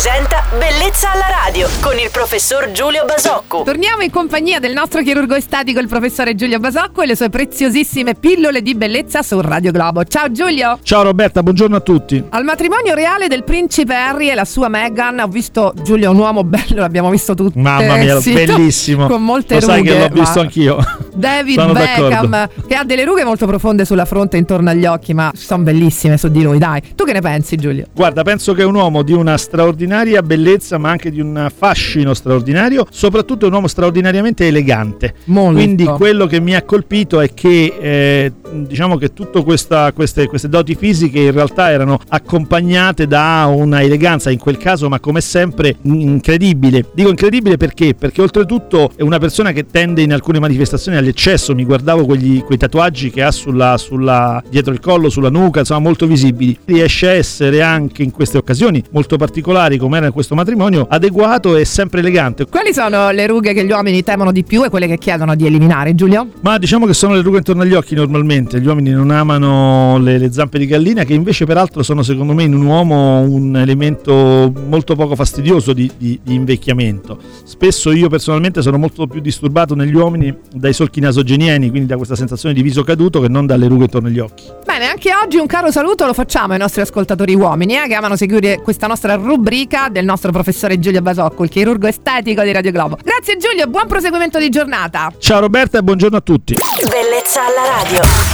presenta Bellezza alla radio con il professor Giulio Basocco. Torniamo in compagnia del nostro chirurgo estetico, il professore Giulio Basocco, e le sue preziosissime pillole di bellezza su Radio Globo. Ciao Giulio! Ciao Roberta, buongiorno a tutti. Al matrimonio reale del principe Harry e la sua Meghan, ho visto Giulio un uomo bello, l'abbiamo visto tutti. Mamma mia, sì, bellissimo. Con molte Lo rughe. sai che l'ho visto ma- anch'io. David Sono Beckham, d'accordo. che ha delle rughe molto profonde sulla fronte e intorno agli occhi, ma sono bellissime su di lui, dai. Tu che ne pensi, Giulio? Guarda, penso che è un uomo di una straordinaria bellezza, ma anche di un fascino straordinario. Soprattutto è un uomo straordinariamente elegante. Molto. Quindi quello che mi ha colpito è che eh, diciamo che tutte queste, queste doti fisiche in realtà erano accompagnate da una eleganza in quel caso, ma come sempre incredibile. Dico incredibile perché? Perché oltretutto è una persona che tende in alcune manifestazioni all'eccesso. Mi guardavo quegli- quei tatuaggi che ha sulla, sulla- dietro il collo, sulla nuca, insomma molto visibili. Riesce a essere anche in queste occasioni molto particolari, come era in questo matrimonio, adeguato e sempre elegante. Quali sono le rughe che gli uomini temono di più e quelle che chiedono di eliminare, Giulio? Ma diciamo che sono le rughe intorno agli occhi normalmente, gli uomini non amano le, le zampe di gallina che invece peraltro sono secondo me in un uomo un elemento molto poco fastidioso di, di- di invecchiamento. Spesso io personalmente sono molto più disturbato negli uomini dai solchi nasogenieni, quindi da questa sensazione di viso caduto che non dalle rughe intorno agli occhi. Bene, anche oggi un caro saluto lo facciamo ai nostri ascoltatori uomini eh, che amano seguire questa nostra rubrica del nostro professore Giulio Basocco, il chirurgo estetico di Radio Globo. Grazie Giulio, buon proseguimento di giornata. Ciao Roberta e buongiorno a tutti. Bellezza alla radio.